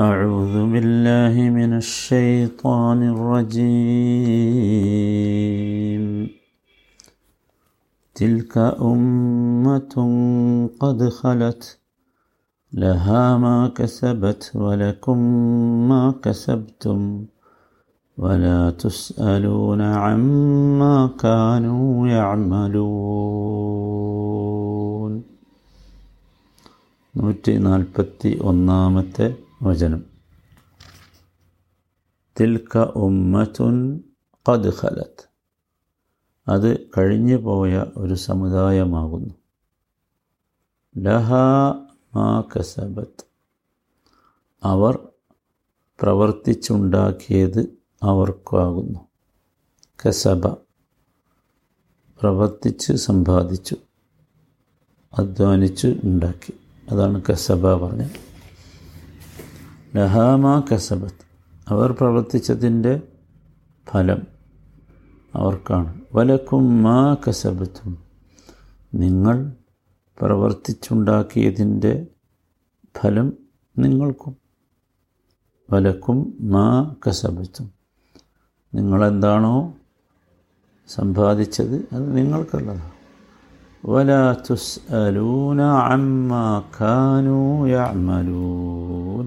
أعوذ بالله من الشيطان الرجيم. تلك أمة قد خلت لها ما كسبت ولكم ما كسبتم ولا تسألون عما كانوا يعملون. نوتي نالبتي ونامتي വചനം. തിൽക്ക ഉമ്മത്തുൻ ഖദ് ഖലത്ത് അത് കഴിഞ്ഞു പോയ ഒരു സമുദായമാകുന്നു. ലഹ മാ കസബത്ത് അവർ പ്രവർത്തിച്ചുണ്ടാക്കിയത് അവർക്കാകുന്നു. കസബ പ്രവർത്തിച്ച് സമ്പാദിച്ചു അധ്വാനിച്ച് ഉണ്ടാക്കി. അതാണ് കസബ പറഞ്ഞത്. ലഹാമാ കസബത്ത് അവർ പ്രവർത്തിച്ചതിൻ്റെ ഫലം അവർക്കാണ് വലക്കും മാ കസബത്തും നിങ്ങൾ പ്രവർത്തിച്ചുണ്ടാക്കിയതിൻ്റെ ഫലം നിങ്ങൾക്കും വലക്കും മാ കസബത്തും നിങ്ങളെന്താണോ സമ്പാദിച്ചത് അത് നിങ്ങൾക്കുള്ളതാണ് ولا تسألون عما كانوا يعملون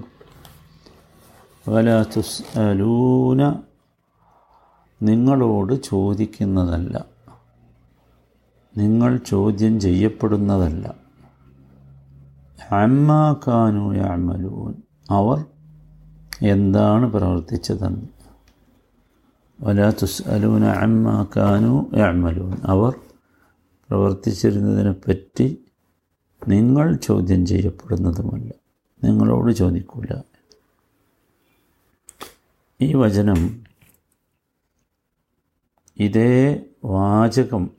വലാ തുസ്അലൂന. നിങ്ങളോട് ചോദിക്കുന്നതല്ല. നിങ്ങൾ ചോദ്യം ചെയ്യപ്പെടുന്നതല്ല. അമ്മാ കാനു അവർ എന്താണ് പ്രവർത്തിച്ചതെന്ന്. വലാ തുസ്അലൂന അമ്മാ കാനു യാമലൂൻ അവർ പ്രവർത്തിച്ചിരുന്നതിനെ പറ്റി നിങ്ങൾ ചോദ്യം ചെയ്യപ്പെടുന്നതുമല്ല. നിങ്ങളോട് ചോദിക്കില്ല ഈ വചനം ഇതേ വാചകം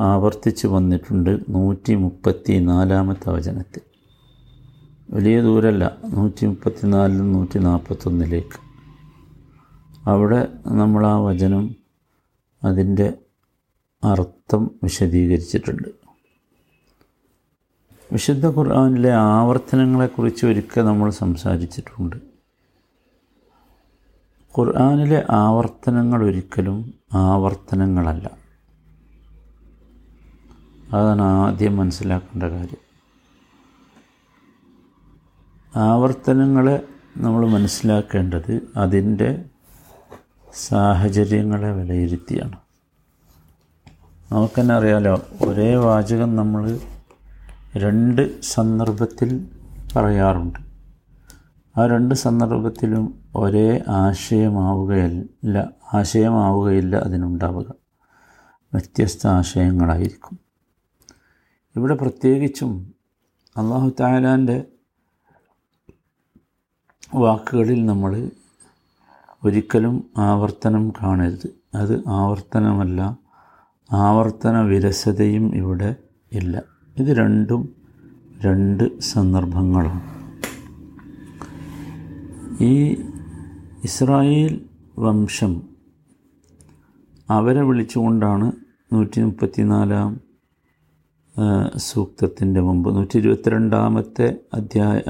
ആവർത്തിച്ചു വന്നിട്ടുണ്ട് നൂറ്റി മുപ്പത്തി നാലാമത്തെ വചനത്തിൽ. വലിയ ദൂരല്ല നൂറ്റി മുപ്പത്തി നാലിൽ നൂറ്റി നാൽപ്പത്തൊന്നിലേക്ക് അവിടെ നമ്മൾ ആ വചനം അതിന്റെ അർത്ഥം വിശദീകരിച്ചിട്ടുണ്ട്. വിശുദ്ധ ഖുർആാനിലെ ആവർത്തനങ്ങളെക്കുറിച്ച് ഒരിക്കൽ നമ്മൾ സംസാരിച്ചിട്ടുണ്ട്. ഖുർആാനിലെ ആവർത്തനങ്ങൾ ഒരിക്കലും ആവർത്തനങ്ങളല്ല. അതാണ് ആദ്യം മനസ്സിലാക്കേണ്ട കാര്യം. ആവർത്തനങ്ങളെ നമ്മൾ മനസ്സിലാക്കേണ്ടത് അതിന്റെ സാഹചര്യങ്ങളെ വിലയിരുത്തിയാണ്. നമുക്കെന്നെ അറിയാലോ ഒരേ വാചകം നമ്മൾ രണ്ട് സന്ദർഭത്തിൽ പറയാറുണ്ട്. ആ രണ്ട് സന്ദർഭത്തിലും ഒരേ ആശയമാവുകയല്ല ആശയമാവുകയില്ല അതിനുണ്ടാവുക. വ്യത്യസ്ത ആശയങ്ങളായിരിക്കും. ഇവിടെ പ്രത്യേകിച്ചും അള്ളാഹു താലാന്റെ വാക്കുകളിൽ നമ്മൾ ഒരിക്കലും ആവർത്തനം കാണരുത്. അത് ആവർത്തനമല്ല ആവർത്തന വിരസതയും ഇവിടെ ഇല്ല. ഇത് രണ്ടും രണ്ട് സന്ദർഭങ്ങളാണ്. ഈ ഇസ്രായേൽ വംശം. അവരെ വിളിച്ചുകൊണ്ടാണ് നൂറ്റി മുപ്പത്തിനാലാം സൂക്തത്തിന്റെ മുമ്പ് നൂറ്റി ഇരുപത്തിരണ്ടാമത്തെ അധ്യായ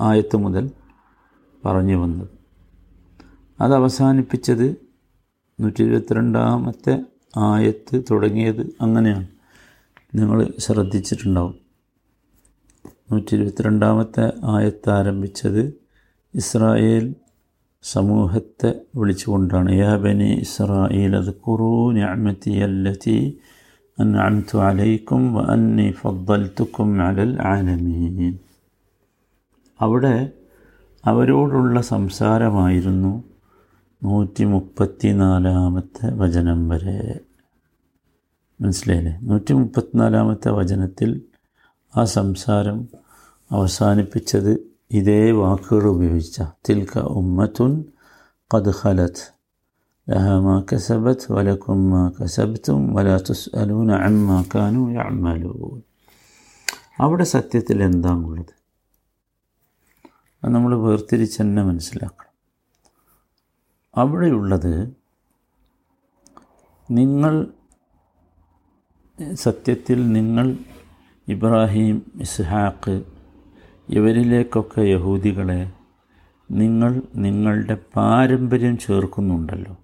ആയത്ത് മുതൽ പറഞ്ഞു വന്നത്. അത് അവസാനിപ്പിച്ചത് നൂറ്റി ഇരുപത്തിരണ്ടാമത്തെ ആയത്ത് തുടങ്ങിയത് അങ്ങനെയാണ്. നിങ്ങൾ ശ്രദ്ധിച്ചിട്ടുണ്ടാവും. നൂറ്റി ഇരുപത്തിരണ്ടാമത്തെ ആയത്ത് ആരംഭിച്ചത് ഇസ്രായേൽ സമൂഹത്തെ വിളിച്ചുകൊണ്ടാണ് യാബനി ബനി ഇസ്രായേൽ അത് കുറു ഞാമത്തി അലൈക്കും വ അന്നി ഫദ്ദൽത്തുക്കും അലൽ ആലമീൻ. അവിടെ അവരോടുള്ള സംസാരമായിരുന്നു നൂറ്റി മുപ്പത്തി നാലാമത്തെ വചനം വരെ. മനസ്സിലായില്ലേ? നൂറ്റി മുപ്പത്തിനാലാമത്തെ വചനത്തിൽ ആ സംസാരം അവസാനിപ്പിച്ചത് ഇതേ വാക്കുകൾ ഉപയോഗിച്ച തിൽക്ക ഉമ്മത്തുൻ ഖദ് ഖലത്ത് لها ما كسبت ولكم ما كسبتم ولا تسألون عما كانوا يعملون അവിടെ സത്യത്തിൽ എന്താണുള്ളത് അത് നമ്മൾ വേർതിരിച്ച് തന്നെ മനസ്സിലാക്കണം അവിടെയുള്ളത് നിങ്ങൾ സത്യത്തിൽ നിങ്ങൾ ഇബ്രാഹിം ഇസ്ഹാഖ് ഇവരിലേക്കൊക്കെ യഹൂദികളെ നിങ്ങൾ നിങ്ങളുടെ പാരമ്പര്യം ചേർക്കുന്നുണ്ടല്ലോ.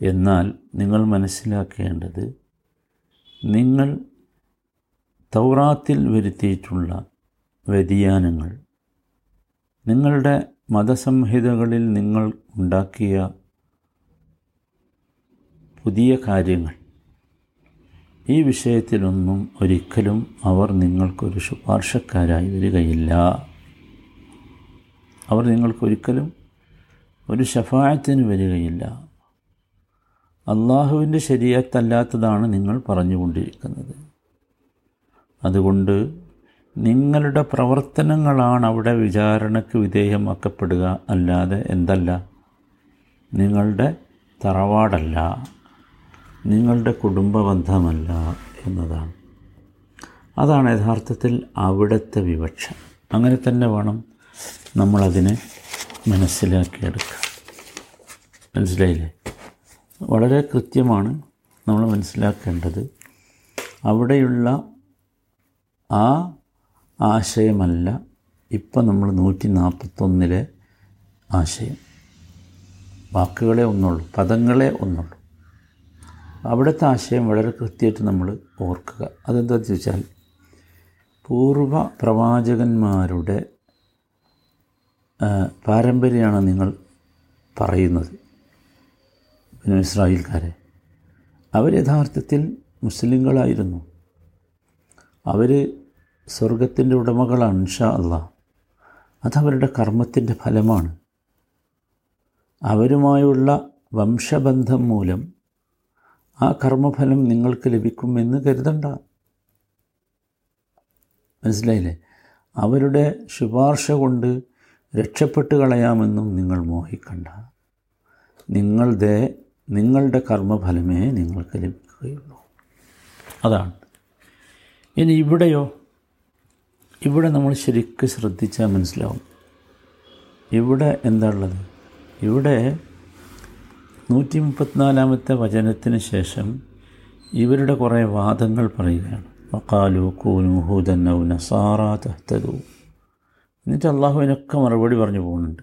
എന്നാൽ നിങ്ങൾ മനസ്സിലാക്കേണ്ടത് നിങ്ങൾ തൗറാത്തിൽ വരുത്തിയിട്ടുള്ള വ്യതിയാനങ്ങൾ നിങ്ങളുടെ മതസംഹിതകളിൽ നിങ്ങൾ ഉണ്ടാക്കിയ പുതിയ കാര്യങ്ങൾ ഈ വിഷയത്തിലൊന്നും ഒരിക്കലും അവർ നിങ്ങൾക്കൊരു ശുപാർശക്കാരായി വരികയില്ല. അവർ നിങ്ങൾക്കൊരിക്കലും ഒരു ഷഫായത്തിന് വരികയില്ല. അള്ളാഹുവിന്റെ ശരീരത്തല്ലാത്തതാണ് നിങ്ങൾ പറഞ്ഞുകൊണ്ടിരിക്കുന്നത്. അതുകൊണ്ട് നിങ്ങളുടെ പ്രവർത്തനങ്ങളാണ് അവിടെ വിചാരണയ്ക്ക് വിധേയമാക്കപ്പെടുക. അല്ലാതെ എന്തല്ല? നിങ്ങളുടെ തറവാടല്ല. നിങ്ങളുടെ കുടുംബ ബന്ധമല്ല എന്നതാണ്. അതാണ് യഥാർത്ഥത്തിൽ അവിടുത്തെ വിവക്ഷ. അങ്ങനെ തന്നെ വേണം നമ്മളതിനെ മനസ്സിലാക്കിയെടുക്കുക മനസ്സിലായില്ലേ? വളരെ കൃത്യമാണ് നമ്മൾ മനസ്സിലാക്കേണ്ടത്. അവിടെയുള്ള ആ ആശയമല്ല ഇപ്പം നമ്മൾ നൂറ്റി നാൽപ്പത്തൊന്നിലെ ആശയം. വാക്കുകളെ ഒന്നുള്ളൂ പദങ്ങളെ ഒന്നുള്ളൂ. അവിടുത്തെ ആശയം വളരെ കൃത്യമായിട്ട് നമ്മൾ ഓർക്കുക. അതെന്താണെന്ന് ചോദിച്ചാൽ പൂർവ പ്രവാചകന്മാരുടെ പാരമ്പര്യമാണ് നിങ്ങൾ പറയുന്നത്. പിന്നെ ഇസ്രായേൽക്കാരെ അവർ യഥാർത്ഥത്തിൽ മുസ്ലിങ്ങളായിരുന്നു. അവർ സ്വർഗത്തിന്റെ ഉടമകളാണ് ഇൻഷാ അള്ളാ. അതവരുടെ കർമ്മത്തിന്റെ ഫലമാണ്. അവരുമായുള്ള വംശബന്ധം മൂലം ആ കർമ്മഫലം നിങ്ങൾക്ക് ലഭിക്കുമെന്ന് കരുതണ്ട. മനസ്സിലായില്ലേ? അവരുടെ ശുപാർശ കൊണ്ട് രക്ഷപ്പെട്ട് കളയാമെന്നും നിങ്ങൾ മോഹിക്കണ്ട. നിങ്ങളുടെ നിങ്ങളുടെ കർമ്മഫലമേ നിങ്ങൾക്ക് ലഭിക്കുകയുള്ളൂ. അതാണ്. ഇനി ഇവിടെയോ? ഇവിടെ നമ്മൾ ശരിക്കും ശ്രദ്ധിച്ചാൽ മനസ്സിലാവും. ഇവിടെ എന്താ ഉള്ളത്? ഇവിടെ നൂറ്റി മുപ്പത്തിനാലാമത്തെ വചനത്തിന് ശേഷം ഇവരുടെ കുറേ വാദങ്ങൾ പറയുകയാണ്. വക്കാലു കൂനു ഹൂദന്നൗ നസാറ തഹ്തദു. എന്നിട്ട് അള്ളാഹുവിനൊക്കെ മറുപടി പറഞ്ഞു പോകുന്നുണ്ട്.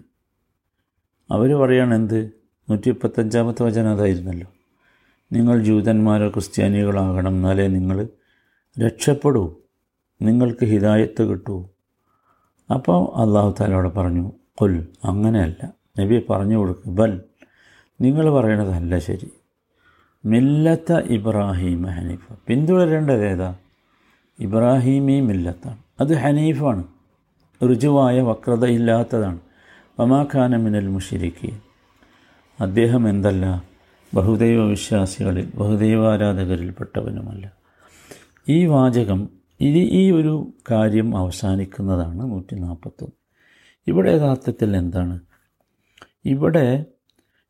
അവർ പറയാണ് എന്ത്? നൂറ്റി മുപ്പത്തഞ്ചാമത്തെ വചനം അതായിരുന്നല്ലോ. നിങ്ങൾ ജൂതന്മാരോ ക്രിസ്ത്യാനികളാകണം എന്നാലേ നിങ്ങൾ രക്ഷപ്പെടൂ. നിങ്ങൾക്ക് ഹിതായത്ത് കിട്ടൂ. അപ്പോൾ അള്ളാഹു താലോടെ പറഞ്ഞു കൊൽ അങ്ങനെയല്ല. നബി പറഞ്ഞു കൊടുക്കും. ബൽ നിങ്ങൾ പറയണതല്ല ശരി. മില്ലത്ത ഇബ്രാഹിം ഹനീഫ. പിന്തുടരേണ്ടത് ഏതാ? ഇബ്രാഹിമി മില്ലത്താണ്. അത് ഹനീഫാണ്. ഋജുവായ വക്രതയില്ലാത്തതാണ് പമാഖാന മിനൽ മുഷിരിക്കി അദ്ദേഹം എന്തല്ല? ബഹുദൈവ വിശ്വാസികളിൽ ബഹുദൈവാരാധകരിൽപ്പെട്ടവനുമല്ല. ഈ വാചകം ഇത് ഈ ഒരു കാര്യം അവസാനിക്കുന്നതാണ് നൂറ്റി നാൽപ്പത്തൊന്ന് ഇവിടെ യഥാർത്ഥത്തിൽ എന്താണ്? ഇവിടെ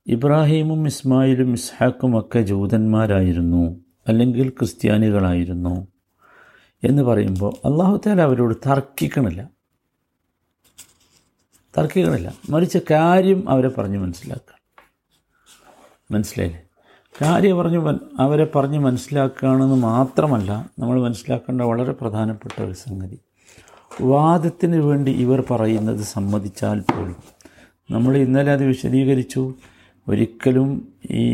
ഇബ്രാഹീമും ഇസ്മായിലും ഇസ്ഹാക്കും ഒക്കെ ജൂതന്മാരായിരുന്നു അല്ലെങ്കിൽ ക്രിസ്ത്യാനികളായിരുന്നു എന്ന് പറയുമ്പോൾ അള്ളാഹുത്താല അവരോട് തർക്കിക്കണില്ല. തർക്കിക്കണില്ല. മറിച്ച് കാര്യം അവരെ പറഞ്ഞ് മനസ്സിലാക്കുക. മനസ്സിലായില്ലേ? കാര്യം പറഞ്ഞ് അവരെ പറഞ്ഞ് മനസ്സിലാക്കുകയാണെന്ന് മാത്രമല്ല നമ്മൾ മനസ്സിലാക്കേണ്ട വളരെ പ്രധാനപ്പെട്ട ഒരു സംഗതി. വാദത്തിന് വേണ്ടി ഇവർ പറയുന്നത് സമ്മതിച്ചാൽ പോലും. നമ്മൾ ഇന്നലെ അത് വിശദീകരിച്ചു. ഒരിക്കലും ഈ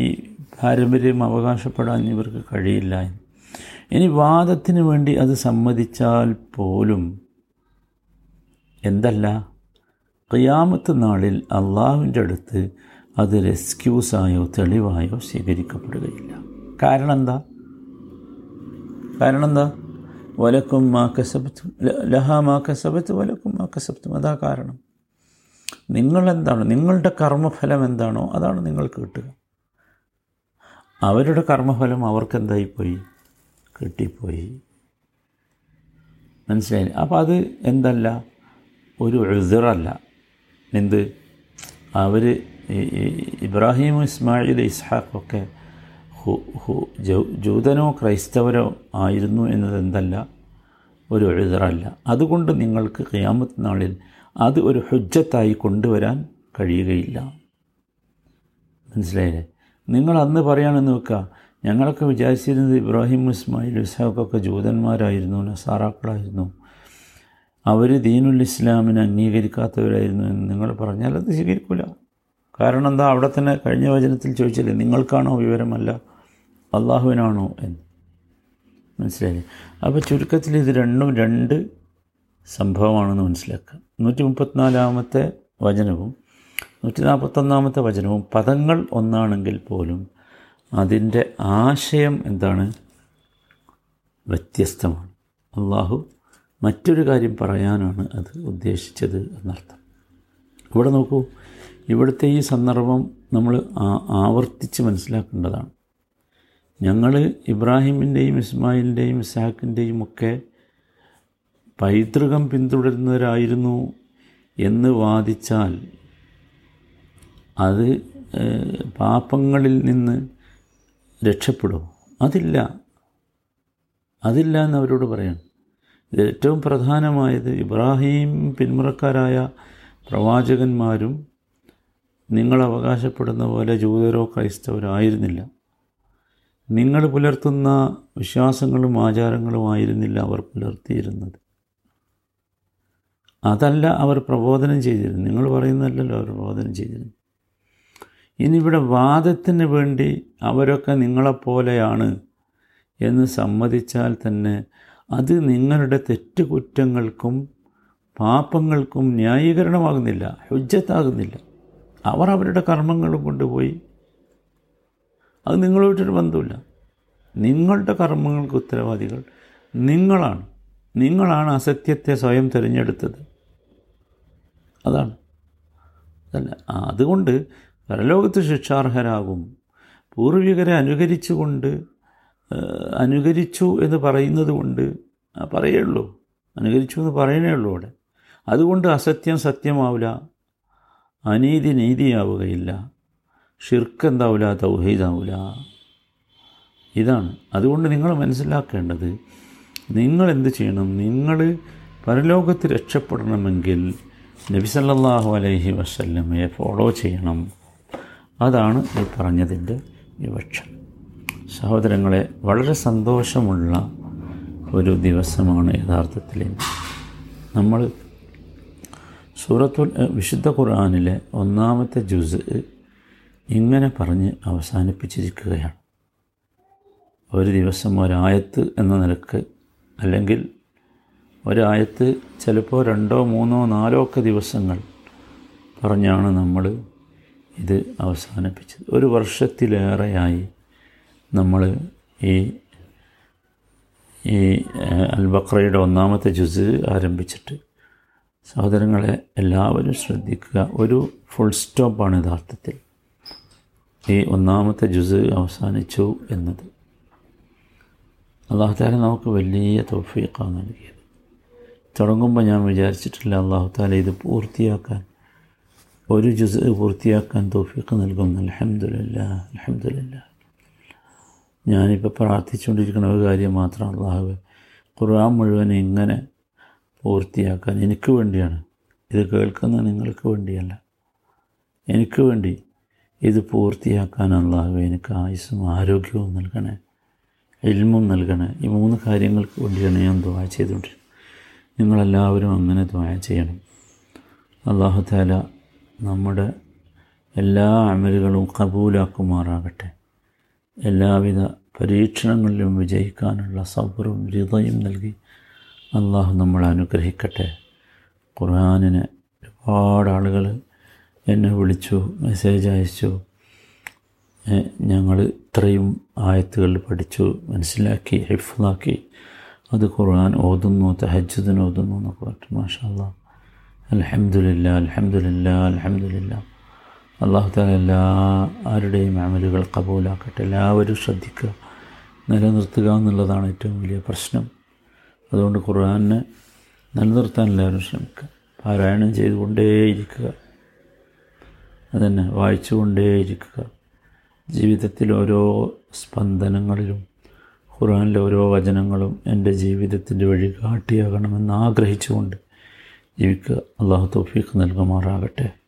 പാരമ്പര്യം അവകാശപ്പെടാൻ ഇവർക്ക് കഴിയില്ല. ഇനി വാദത്തിന് വേണ്ടി അത് സമ്മതിച്ചാൽ പോലും എന്തല്ല? ഖിയാമത്ത് നാളിൽ അള്ളാഹുവിന്റെ അടുത്ത് അത് റെസ്ക്യൂസായോ തെളിവായോ സ്വീകരിക്കപ്പെടുകയില്ല. കാരണം എന്താ കാരണം എന്താ വലക്കും മാ കസബത്തും ലഹ കസബത്ത് വലക്കും മാ കസബത്തും അതാ കാരണം. നിങ്ങളെന്താണ്? നിങ്ങളുടെ കർമ്മഫലം എന്താണോ അതാണ് നിങ്ങൾക്ക് കിട്ടുക. അവരുടെ കർമ്മഫലം അവർക്ക് എന്തായിപ്പോയി കിട്ടിപ്പോയി. മനസ്സിലായി അപ്പോൾ അത് എന്തല്ല? ഒരു എഴുതറല്ല എന്ത്? അവർ ഇബ്രാഹിം ഇസ്മായിൽ ഇസ്ഹാഖൊക്കെ ജൂതനോ ക്രൈസ്തവരോ ആയിരുന്നു എന്നത് എന്തല്ല ഒരു എഴുതറല്ല അതുകൊണ്ട് നിങ്ങൾക്ക് ഖിയാമത്ത് നാളിൽ അത് ഒരു ഹുജ്ജത്തായി കൊണ്ടുവരാൻ കഴിയുകയില്ല. മനസ്സിലായില്ലേ? നിങ്ങൾ അന്ന് പറയുകയാണെന്ന് വെക്കുക ഞങ്ങളൊക്കെ വിചാരിച്ചിരുന്നത് ഇബ്രാഹിം ഇസ്മായിൽ ഇസ്ഹാഖൊക്കെ ജൂതന്മാരായിരുന്നു നസാറാക്കളായിരുന്നു. അവർ ദീനുൽ ഇസ്ലാമിനെ അംഗീകരിക്കാത്തവരായിരുന്നു എന്ന് നിങ്ങൾ പറഞ്ഞാൽ അത് സ്വീകരിക്കില്ല കാരണം എന്താ? അവിടെ തന്നെ കഴിഞ്ഞ വചനത്തിൽ ചോദിച്ചില്ലേ നിങ്ങൾക്കാണോ വിവരമല്ല? അള്ളാഹുവിനാണോ എന്ന്. മനസ്സിലായില്ലേ? അപ്പോൾ ചുരുക്കത്തിൽ ഇത് രണ്ടും രണ്ട് സംഭവമാണെന്ന് മനസ്സിലാക്കുക. നൂറ്റി മുപ്പത്തിനാലാമത്തെ വചനവും നൂറ്റി നാൽപ്പത്തൊന്നാമത്തെ വചനവും പദങ്ങൾ ഒന്നാണെങ്കിൽ പോലും അതിന്റെ ആശയം എന്താണ്? വ്യത്യസ്തമാണ്. അള്ളാഹു മറ്റൊരു കാര്യം പറയാനാണ് അത് ഉദ്ദേശിച്ചത് എന്നർത്ഥം. ഇവിടെ നോക്കൂ ഇവിടുത്തെ ഈ സന്ദർഭം നമ്മൾ ആവർത്തിച്ച് മനസ്സിലാക്കേണ്ടതാണ്. ഞങ്ങൾ ഇബ്രാഹിമിന്റെയും ഇസ്മായിലിന്റെയും ഇസാഖിന്റെയും ഒക്കെ പൈതൃകം പിന്തുടരുന്നവരായിരുന്നു എന്ന് വാദിച്ചാൽ അത് പാപങ്ങളിൽ നിന്ന് രക്ഷപ്പെടുമോ അതില്ല. അതില്ല എന്ന് അവരോട് പറയണം ഏറ്റവും പ്രധാനമായത് ഇബ്രാഹിം പിന്മുറക്കാരായ പ്രവാചകന്മാരും നിങ്ങൾ അവകാശപ്പെടുന്ന പോലെ ജൂതരോ ക്രൈസ്തവരോ ആയിരുന്നില്ല. നിങ്ങൾ പുലർത്തുന്ന വിശ്വാസങ്ങളും ആചാരങ്ങളും ആയിരുന്നില്ല അവർ പുലർത്തിയിരുന്നത്. അതല്ല അവർ പ്രബോധനം ചെയ്തിരുന്നു നിങ്ങൾ പറയുന്നതല്ലല്ലോ അവർ പ്രബോധനം ചെയ്തിരുന്നു ഇനിയിവിടെ വാദത്തിന് വേണ്ടി അവരൊക്കെ നിങ്ങളെപ്പോലെയാണ് എന്ന് സമ്മതിച്ചാൽ തന്നെ അത് നിങ്ങളുടെ തെറ്റുകുറ്റങ്ങൾക്കും പാപങ്ങൾക്കും ന്യായീകരണമാകുന്നില്ല ഹുജ്ജത്താകുന്നില്ല. അവർ അവരുടെ കർമ്മങ്ങളും കൊണ്ടുപോയി. അത് നിങ്ങളുമായിട്ടൊരു ബന്ധമില്ല നിങ്ങളുടെ കർമ്മങ്ങൾക്ക് ഉത്തരവാദികൾ നിങ്ങളാണ്. നിങ്ങളാണ് അസത്യത്തെ സ്വയം തിരഞ്ഞെടുത്തത്. അതാണ്. അതല്ല അതുകൊണ്ട് പരലോകത്ത് ശിക്ഷാർഹരാകും. പൂർവികരെ അനുകരിച്ചുകൊണ്ട് അനുകരിച്ചു എന്ന് പറയുന്നത് കൊണ്ട് പറയുള്ളൂ അനുകരിച്ചു എന്ന് പറയണേ ഉള്ളൂ അവിടെ. അതുകൊണ്ട് അസത്യം സത്യമാവില്ല. അനീതി നീതിയാവുകയില്ല. ഷിർക്ക് എന്താവില്ല തൗഹീദാവില്ല. ഇതാണ്. അതുകൊണ്ട് നിങ്ങൾ മനസ്സിലാക്കേണ്ടത് നിങ്ങൾ എന്ത് ചെയ്യണം? നിങ്ങൾ പരലോകത്ത് രക്ഷപ്പെടണമെങ്കിൽ നബി സല്ലല്ലാഹു അലൈഹി വസല്ലമയെ ഫോളോ ചെയ്യണം. അതാണ് ഈ പറഞ്ഞതിന്റെ വിവക്ഷ. സഹോദരങ്ങളെ വളരെ സന്തോഷമുള്ള ഒരു ദിവസമാണ് യഥാർത്ഥത്തിൽ നമ്മൾ സൂറത്തുൽ വിശുദ്ധ ഖുർആാനിലെ ഒന്നാമത്തെ ജുസ് ഇങ്ങനെ പറഞ്ഞ് അവസാനിപ്പിച്ചിരിക്കുകയാണ്. ഒരു ദിവസം ഒരായത്ത് എന്ന നിലയ്ക്ക് അല്ലെങ്കിൽ ഒരായത്ത് ചിലപ്പോൾ രണ്ടോ മൂന്നോ നാലോ ഒക്കെ ദിവസങ്ങൾ പറഞ്ഞാണ് നമ്മൾ ഇത് അവസാനിപ്പിച്ചത്. ഒരു വർഷത്തിലേറെയായി നമ്മൾ ഈ ഈ അൽബക്രയുടെ ഒന്നാമത്തെ ജുസ് ആരംഭിച്ചിട്ട് സഹോദരങ്ങളെ എല്ലാവരും ശ്രദ്ധിക്കുക. ഒരു ഫുൾ സ്റ്റോപ്പാണ് യഥാർത്ഥത്തിൽ. ഈ ഒന്നാമത്തെ ജുസ് അവസാനിച്ചു എന്നത്. അള്ളാഹുത്താല നമുക്ക് വലിയ തോഫീക്കാണ് നൽകിയത്. തുടങ്ങുമ്പോൾ ഞാൻ വിചാരിച്ചിട്ടില്ല അള്ളാഹു താല ഇത് പൂർത്തിയാക്കാൻ ഒരു ജുസ് പൂർത്തിയാക്കാൻ തോഫിക്ക് നൽകുന്ന. അലഹമില്ല അലഹമില്ല ഞാനിപ്പോൾ പ്രാർത്ഥിച്ചുകൊണ്ടിരിക്കുന്ന ഒരു കാര്യം മാത്രം അള്ളാഹു ഖുർആൻ മുഴുവൻ ഇങ്ങനെ പൂർത്തിയാക്കാൻ എനിക്ക് വേണ്ടിയാണ്. ഇത് കേൾക്കുന്ന നിങ്ങൾക്ക് വേണ്ടിയല്ല. എനിക്ക് വേണ്ടി ഇത് പൂർത്തിയാക്കാൻ അള്ളാഹു എനിക്ക് ആയുസ്സും ആരോഗ്യവും നൽകണേ എൽമും നൽകണേ. ഈ മൂന്ന് കാര്യങ്ങൾക്ക് വേണ്ടിയാണ് ഞാൻ ദ്വായ ചെയ്തുകൊണ്ടിരുന്നത് നിങ്ങളെല്ലാവരും അങ്ങനെ ദ്വായ ചെയ്യണം. അള്ളാഹു താല നമ്മുടെ എല്ലാ അമലുകളും കബൂലാക്കുമാറാകട്ടെ. എല്ലാവിധ പരീക്ഷണങ്ങളിലും വിജയിക്കാനുള്ള സബറും ഹൃദയം നൽകി അള്ളാഹു നമ്മളെ അനുഗ്രഹിക്കട്ടെ. ഖുർആാനിന് ഒരുപാട് ആളുകൾ എന്നെ വിളിച്ചു മെസ്സേജ് അയച്ചു. ഞങ്ങൾ ഇത്രയും ആയത്തുകൾ പഠിച്ചു മനസ്സിലാക്കി ഹിഫ്ലാക്കി അത് ഖുർആൻ ഓതുന്നു തഹജ്ജുദിന് ഓതുന്നു എന്നൊക്കെ പറഞ്ഞു മാഷാ അല്ലാ അലഹമുല്ല അലഹമുല്ല അലഹമുല്ല അള്ളാഹു താല എല്ലാ ആരുടെയും അമലുകൾ കബൂലാക്കട്ടെ. എല്ലാവരും ശ്രദ്ധിക്കുക. നിലനിർത്തുക എന്നുള്ളതാണ് ഏറ്റവും വലിയ പ്രശ്നം. അതുകൊണ്ട് ഖുർആനെ നിലനിർത്താൻ എല്ലാവരും ശ്രമിക്കുക. പാരായണം ചെയ്തുകൊണ്ടേയിരിക്കുക. അതന്നെ വായിച്ചുകൊണ്ടേയിരിക്കുക. ജീവിതത്തിൽ ഓരോ സ്പന്ദനങ്ങളിലും ഖുർആനിലെ ഓരോ വചനങ്ങളും എന്റെ ജീവിതത്തിന്റെ വഴി കാട്ടിയാകണമെന്ന് ആഗ്രഹിച്ചുകൊണ്ട് ജീവിക്കുക. അള്ളാഹു തൗഫീഖ് നൽകുമാറാകട്ടെ.